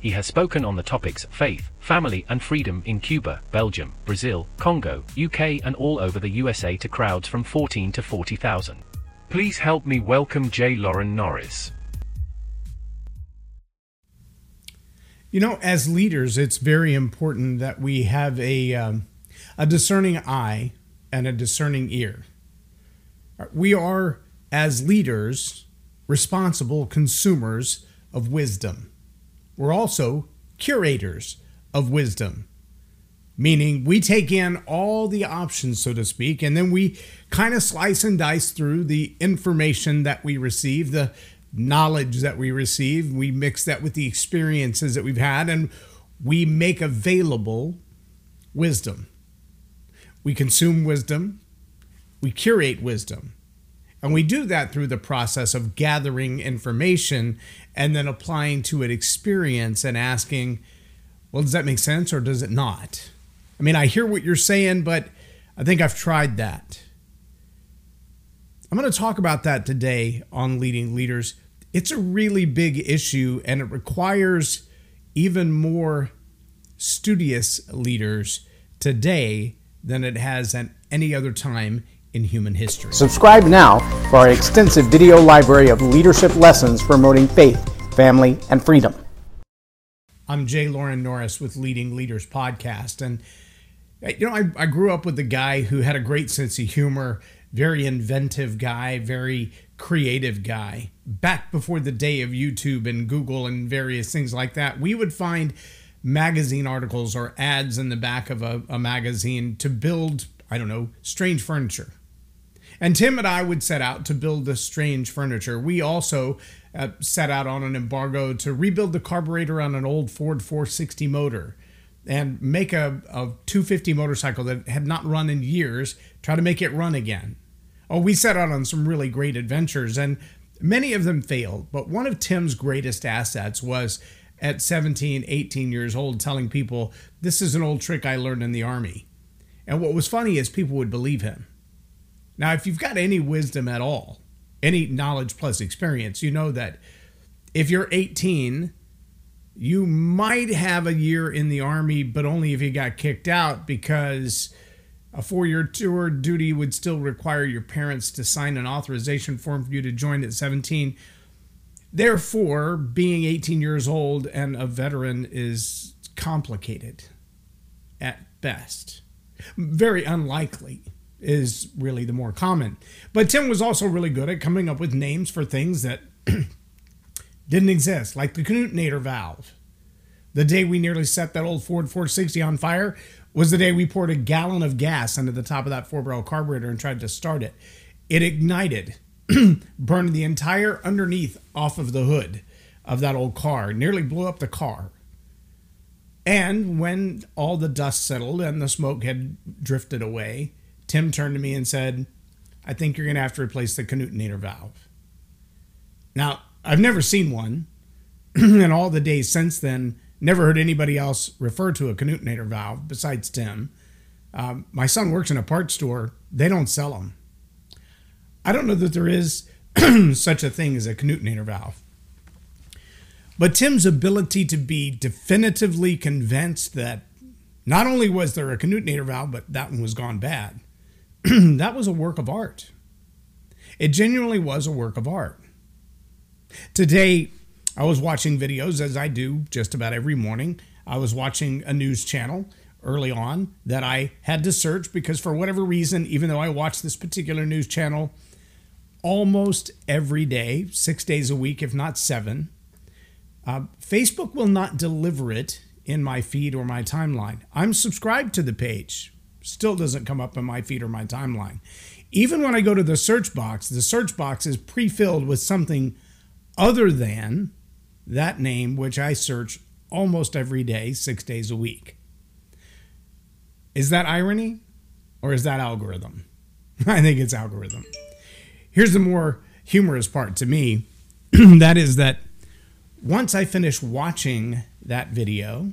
He has spoken on the topics faith, family, and freedom in Cuba, Belgium, Brazil, Congo, UK, and all over the USA to crowds from 14 to 40,000. Please help me welcome J. Loren Norris. You know, as leaders, it's very important that we have a, um, a discerning eye and a discerning ear. We are, as leaders, responsible consumers of wisdom. We're also curators of wisdom, meaning we take in all the options, so to speak, and then we kind of slice and dice through the information that we receive, the knowledge that we receive. We mix that with the experiences that we've had, and we make available wisdom. We consume wisdom, we curate wisdom. And we do that through the process of gathering information and then applying to it experience and asking, well, does that make sense or does it not? I mean, I hear what you're saying, but I think I've tried that. I'm going to talk about that today on Leading Leaders. It's a really big issue and it requires even more studious leaders today than it has at any other time in human history. Subscribe now for our extensive video library of leadership lessons promoting faith, family, and freedom. I'm J. Loren Norris with Leading Leaders Podcast. And, uh, you know, I, I grew up with a guy who had a great sense of humor very inventive guy, very creative guy. Back before the day of YouTube and Google and various things like that, we would find magazine articles or ads in the back of a, a magazine to build, I don't know, strange furniture. And Tim and I would set out to build the strange furniture. We also uh, set out on an embargo to rebuild the carburetor on an old Ford 460 motor and make a, a 250 motorcycle that had not run in years, try to make it run again. Oh, we set out on some really great adventures, and many of them failed. But one of Tim's greatest assets was at 17, 18 years old, telling people, This is an old trick I learned in the Army. And what was funny is people would believe him. Now, if you've got any wisdom at all, any knowledge plus experience, you know that if you're 18 you might have a year in the army, but only if you got kicked out because a four year tour duty would still require your parents to sign an authorization form for you to join at 17. Therefore, being 18 years old and a veteran is complicated at best. Very unlikely is really the more common. But Tim was also really good at coming up with names for things that didn't exist, like the Knutinator valve. The day we nearly set that old Ford 460 on fire was the day we poured a gallon of gas under the top of that four barrel carburetor and tried to start it. It ignited, burned the entire underneath off of the hood of that old car, nearly blew up the car. And when all the dust settled and the smoke had drifted away, Tim turned to me and said, I think you're going to have to replace the Knutinator valve. Now, I've never seen one. and all the days since then, never heard anybody else refer to a Knutinator valve besides Tim. Um, my son works in a parts store. They don't sell them. I don't know that there is such a thing as a Knutinator valve. But Tim's ability to be definitively convinced that not only was there a Knutinator valve, but that one was gone bad, that was a work of art. It genuinely was a work of art. Today, I was watching videos as I do just about every morning. I was watching a news channel early on that I had to search because, for whatever reason, even though I watch this particular news channel almost every day, six days a week, if not seven, uh, Facebook will not deliver it in my feed or my timeline. I'm subscribed to the page, still doesn't come up in my feed or my timeline. Even when I go to the search box, the search box is pre filled with something other than that name, which I search almost every day, six days a week. Is that irony or is that algorithm? I think it's algorithm. Here's the more humorous part to me that is that once I finish watching that video,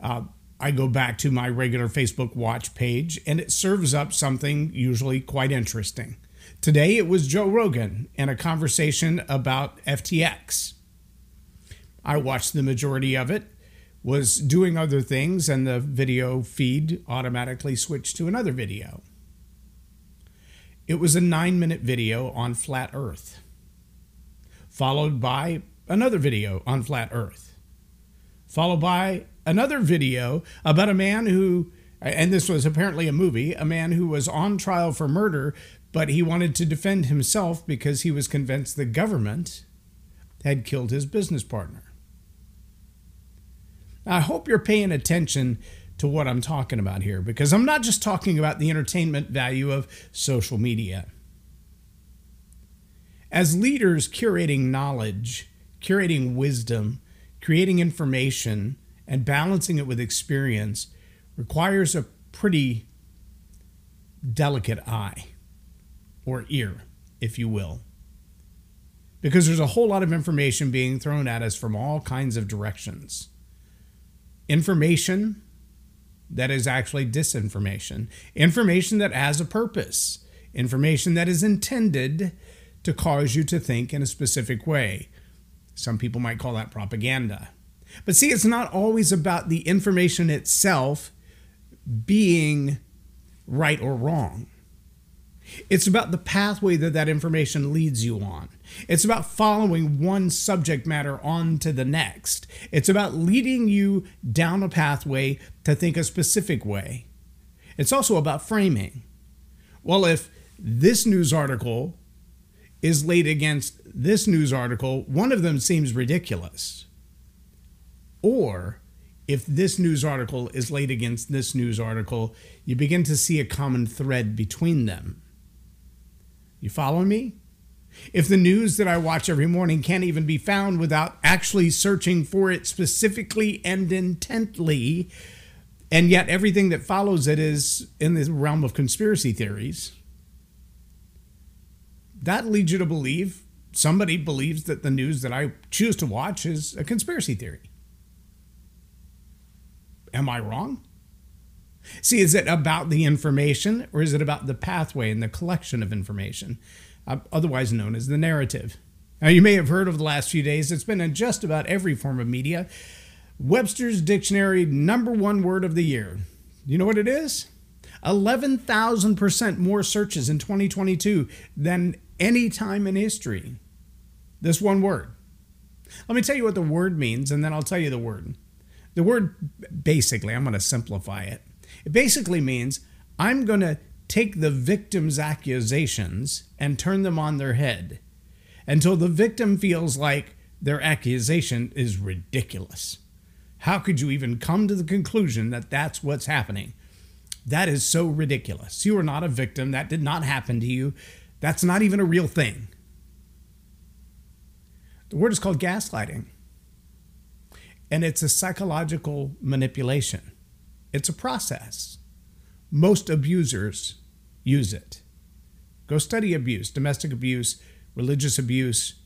uh, I go back to my regular Facebook watch page and it serves up something usually quite interesting. Today it was Joe Rogan and a conversation about FTX. I watched the majority of it, was doing other things, and the video feed automatically switched to another video. It was a nine minute video on flat Earth, followed by another video on flat Earth, followed by another video about a man who, and this was apparently a movie, a man who was on trial for murder, but he wanted to defend himself because he was convinced the government had killed his business partner. I hope you're paying attention to what I'm talking about here because I'm not just talking about the entertainment value of social media. As leaders curating knowledge, curating wisdom, creating information, and balancing it with experience requires a pretty delicate eye or ear, if you will. Because there's a whole lot of information being thrown at us from all kinds of directions. Information that is actually disinformation, information that has a purpose, information that is intended to cause you to think in a specific way. Some people might call that propaganda. But see, it's not always about the information itself being right or wrong. It's about the pathway that that information leads you on. It's about following one subject matter on to the next. It's about leading you down a pathway to think a specific way. It's also about framing. Well, if this news article is laid against this news article, one of them seems ridiculous. Or if this news article is laid against this news article, you begin to see a common thread between them. You follow me? If the news that I watch every morning can't even be found without actually searching for it specifically and intently, and yet everything that follows it is in the realm of conspiracy theories, that leads you to believe somebody believes that the news that I choose to watch is a conspiracy theory. Am I wrong? See, is it about the information or is it about the pathway and the collection of information, uh, otherwise known as the narrative? Now, you may have heard of the last few days, it's been in just about every form of media. Webster's Dictionary number one word of the year. You know what it is? 11,000% more searches in 2022 than any time in history. This one word. Let me tell you what the word means, and then I'll tell you the word. The word, basically, I'm going to simplify it. It basically means I'm going to take the victim's accusations and turn them on their head until the victim feels like their accusation is ridiculous. How could you even come to the conclusion that that's what's happening? That is so ridiculous. You are not a victim. That did not happen to you. That's not even a real thing. The word is called gaslighting, and it's a psychological manipulation. It's a process. Most abusers use it. Go study abuse, domestic abuse, religious abuse,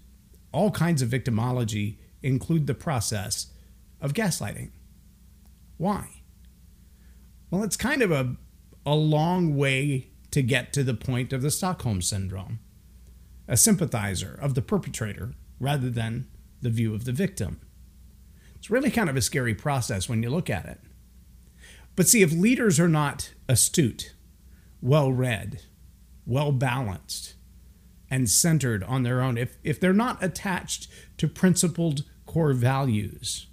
all kinds of victimology include the process of gaslighting. Why? Well, it's kind of a, a long way to get to the point of the Stockholm Syndrome, a sympathizer of the perpetrator rather than the view of the victim. It's really kind of a scary process when you look at it. But see, if leaders are not astute, well read, well balanced, and centered on their own, if, if they're not attached to principled core values,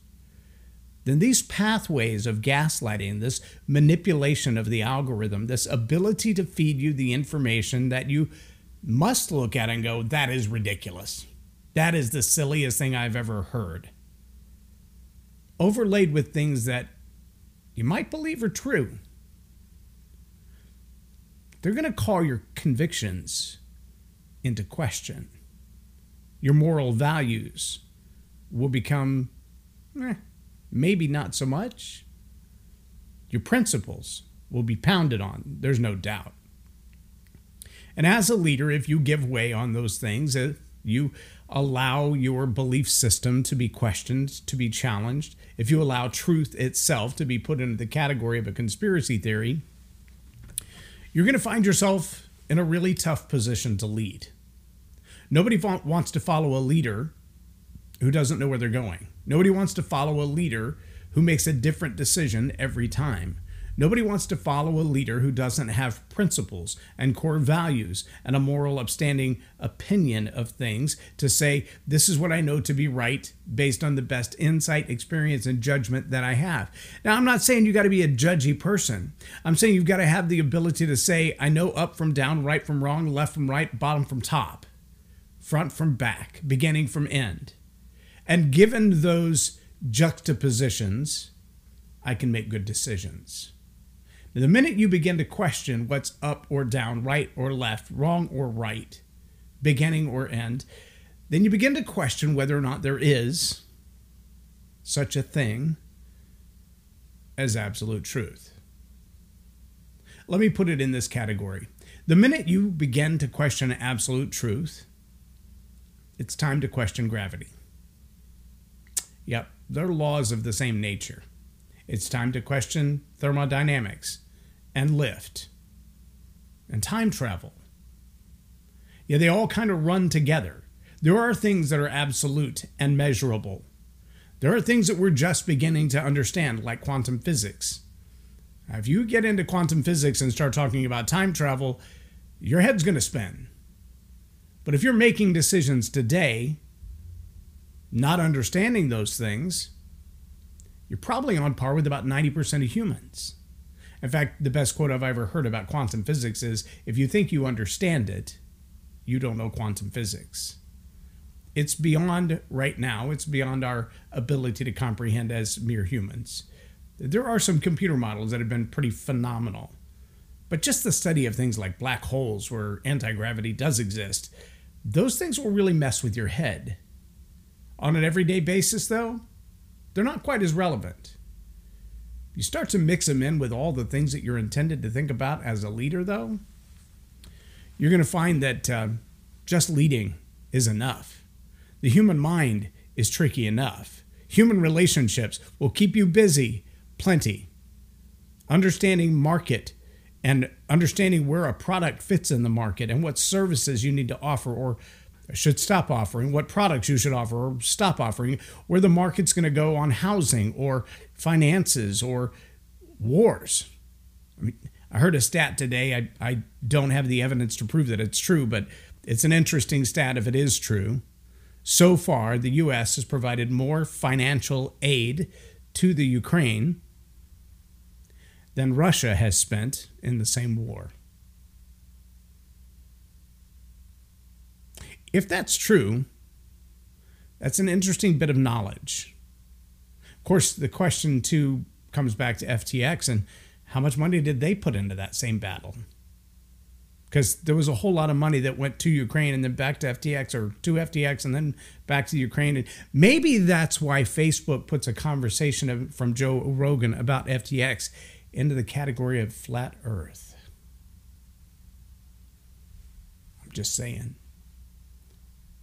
then these pathways of gaslighting, this manipulation of the algorithm, this ability to feed you the information that you must look at and go, that is ridiculous. That is the silliest thing I've ever heard. Overlaid with things that you might believe are true. They're going to call your convictions into question. Your moral values will become, eh, maybe not so much. Your principles will be pounded on, there's no doubt. And as a leader, if you give way on those things, if you allow your belief system to be questioned, to be challenged, if you allow truth itself to be put into the category of a conspiracy theory, you're going to find yourself in a really tough position to lead. Nobody wants to follow a leader who doesn't know where they're going. Nobody wants to follow a leader who makes a different decision every time. Nobody wants to follow a leader who doesn't have principles and core values and a moral, upstanding opinion of things to say, this is what I know to be right based on the best insight, experience, and judgment that I have. Now, I'm not saying you got to be a judgy person. I'm saying you've got to have the ability to say, I know up from down, right from wrong, left from right, bottom from top, front from back, beginning from end. And given those juxtapositions, I can make good decisions. The minute you begin to question what's up or down, right or left, wrong or right, beginning or end, then you begin to question whether or not there is such a thing as absolute truth. Let me put it in this category. The minute you begin to question absolute truth, it's time to question gravity. Yep, they're laws of the same nature. It's time to question thermodynamics and lift and time travel. Yeah, they all kind of run together. There are things that are absolute and measurable. There are things that we're just beginning to understand, like quantum physics. Now, if you get into quantum physics and start talking about time travel, your head's going to spin. But if you're making decisions today, not understanding those things, you're probably on par with about 90% of humans. In fact, the best quote I've ever heard about quantum physics is if you think you understand it, you don't know quantum physics. It's beyond right now, it's beyond our ability to comprehend as mere humans. There are some computer models that have been pretty phenomenal. But just the study of things like black holes where anti gravity does exist, those things will really mess with your head. On an everyday basis, though, they're not quite as relevant. You start to mix them in with all the things that you're intended to think about as a leader, though, you're going to find that uh, just leading is enough. The human mind is tricky enough. Human relationships will keep you busy plenty. Understanding market and understanding where a product fits in the market and what services you need to offer or should stop offering, what products you should offer or stop offering, where the market's going to go on housing or finances or wars. I mean, I heard a stat today. I, I don't have the evidence to prove that it's true, but it's an interesting stat if it is true. So far, the U.S. has provided more financial aid to the Ukraine than Russia has spent in the same war. If that's true, that's an interesting bit of knowledge. Of course, the question too comes back to FTX and how much money did they put into that same battle? Because there was a whole lot of money that went to Ukraine and then back to FTX or to FTX and then back to Ukraine. And maybe that's why Facebook puts a conversation from Joe Rogan about FTX into the category of flat earth. I'm just saying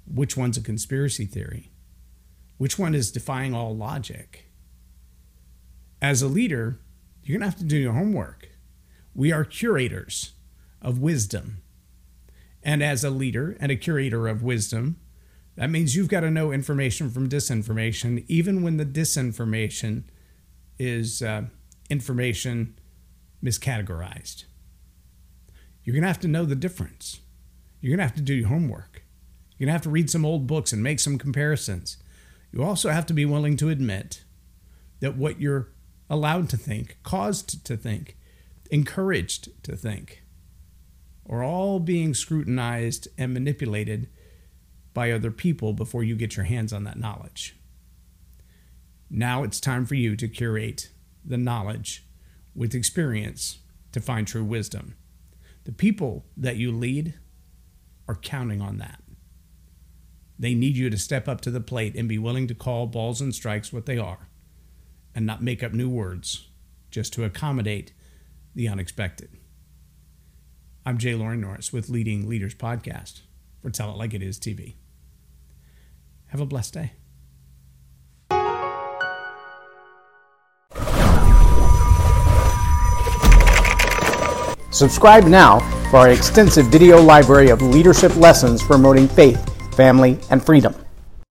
which one's a conspiracy theory, which one is defying all logic. As a leader, you're going to have to do your homework. We are curators of wisdom. And as a leader and a curator of wisdom, that means you've got to know information from disinformation, even when the disinformation is uh, information miscategorized. You're going to have to know the difference. You're going to have to do your homework. You're going to have to read some old books and make some comparisons. You also have to be willing to admit that what you're allowed to think, caused to think, encouraged to think, are all being scrutinized and manipulated by other people before you get your hands on that knowledge. Now it's time for you to curate the knowledge with experience to find true wisdom. The people that you lead are counting on that. They need you to step up to the plate and be willing to call balls and strikes what they are and not make up new words just to accommodate the unexpected. I'm Jay Loren Norris with Leading Leaders Podcast for Tell It Like It Is TV. Have a blessed day. Subscribe now for our extensive video library of leadership lessons promoting faith family, and freedom.